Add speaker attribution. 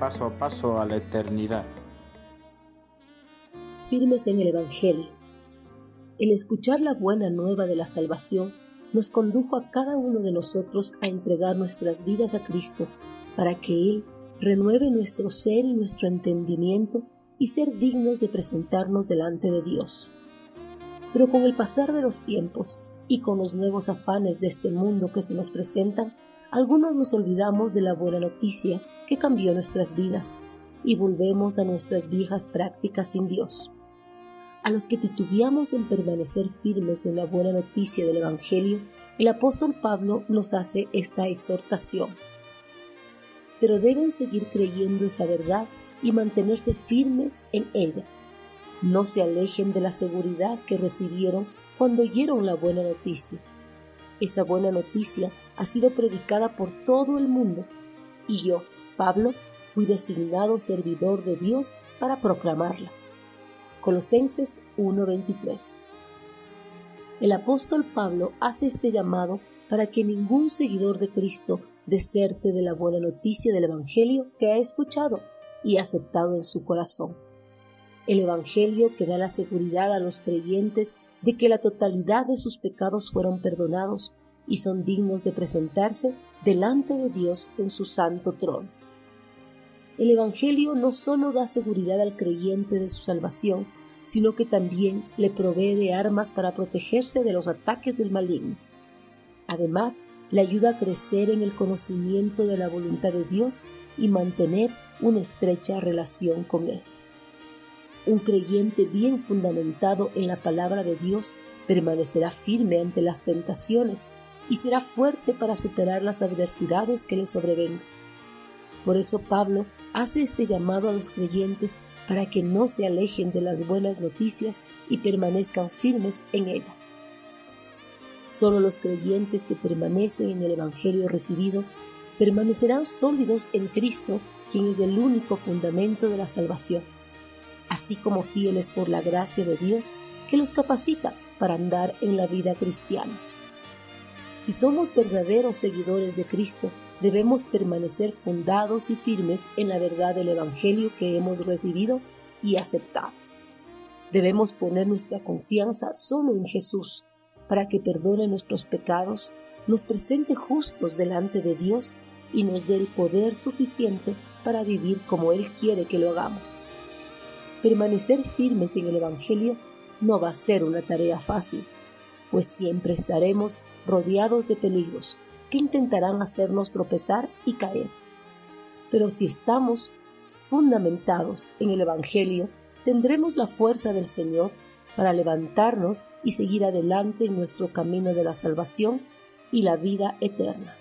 Speaker 1: paso a paso a la eternidad.
Speaker 2: Firmes en el Evangelio. El escuchar la buena nueva de la salvación nos condujo a cada uno de nosotros a entregar nuestras vidas a Cristo para que Él renueve nuestro ser y nuestro entendimiento y ser dignos de presentarnos delante de Dios. Pero con el pasar de los tiempos y con los nuevos afanes de este mundo que se nos presentan, algunos nos olvidamos de la buena noticia que cambió nuestras vidas y volvemos a nuestras viejas prácticas sin Dios. A los que titubeamos en permanecer firmes en la buena noticia del Evangelio, el apóstol Pablo nos hace esta exhortación. Pero deben seguir creyendo esa verdad y mantenerse firmes en ella. No se alejen de la seguridad que recibieron cuando oyeron la buena noticia. Esa buena noticia ha sido predicada por todo el mundo y yo, Pablo, fui designado servidor de Dios para proclamarla. Colosenses 1:23 El apóstol Pablo hace este llamado para que ningún seguidor de Cristo deserte de la buena noticia del Evangelio que ha escuchado y aceptado en su corazón. El Evangelio que da la seguridad a los creyentes de que la totalidad de sus pecados fueron perdonados y son dignos de presentarse delante de Dios en su santo trono. El Evangelio no solo da seguridad al creyente de su salvación, sino que también le provee de armas para protegerse de los ataques del maligno. Además, le ayuda a crecer en el conocimiento de la voluntad de Dios y mantener una estrecha relación con Él. Un creyente bien fundamentado en la palabra de Dios permanecerá firme ante las tentaciones y será fuerte para superar las adversidades que le sobrevengan. Por eso Pablo hace este llamado a los creyentes para que no se alejen de las buenas noticias y permanezcan firmes en ella. Solo los creyentes que permanecen en el Evangelio recibido permanecerán sólidos en Cristo, quien es el único fundamento de la salvación, así como fieles por la gracia de Dios que los capacita para andar en la vida cristiana. Si somos verdaderos seguidores de Cristo, debemos permanecer fundados y firmes en la verdad del Evangelio que hemos recibido y aceptado. Debemos poner nuestra confianza solo en Jesús, para que perdone nuestros pecados, nos presente justos delante de Dios y nos dé el poder suficiente para vivir como Él quiere que lo hagamos. Permanecer firmes en el Evangelio no va a ser una tarea fácil, pues siempre estaremos rodeados de peligros que intentarán hacernos tropezar y caer. Pero si estamos fundamentados en el Evangelio, tendremos la fuerza del Señor para levantarnos y seguir adelante en nuestro camino de la salvación y la vida eterna.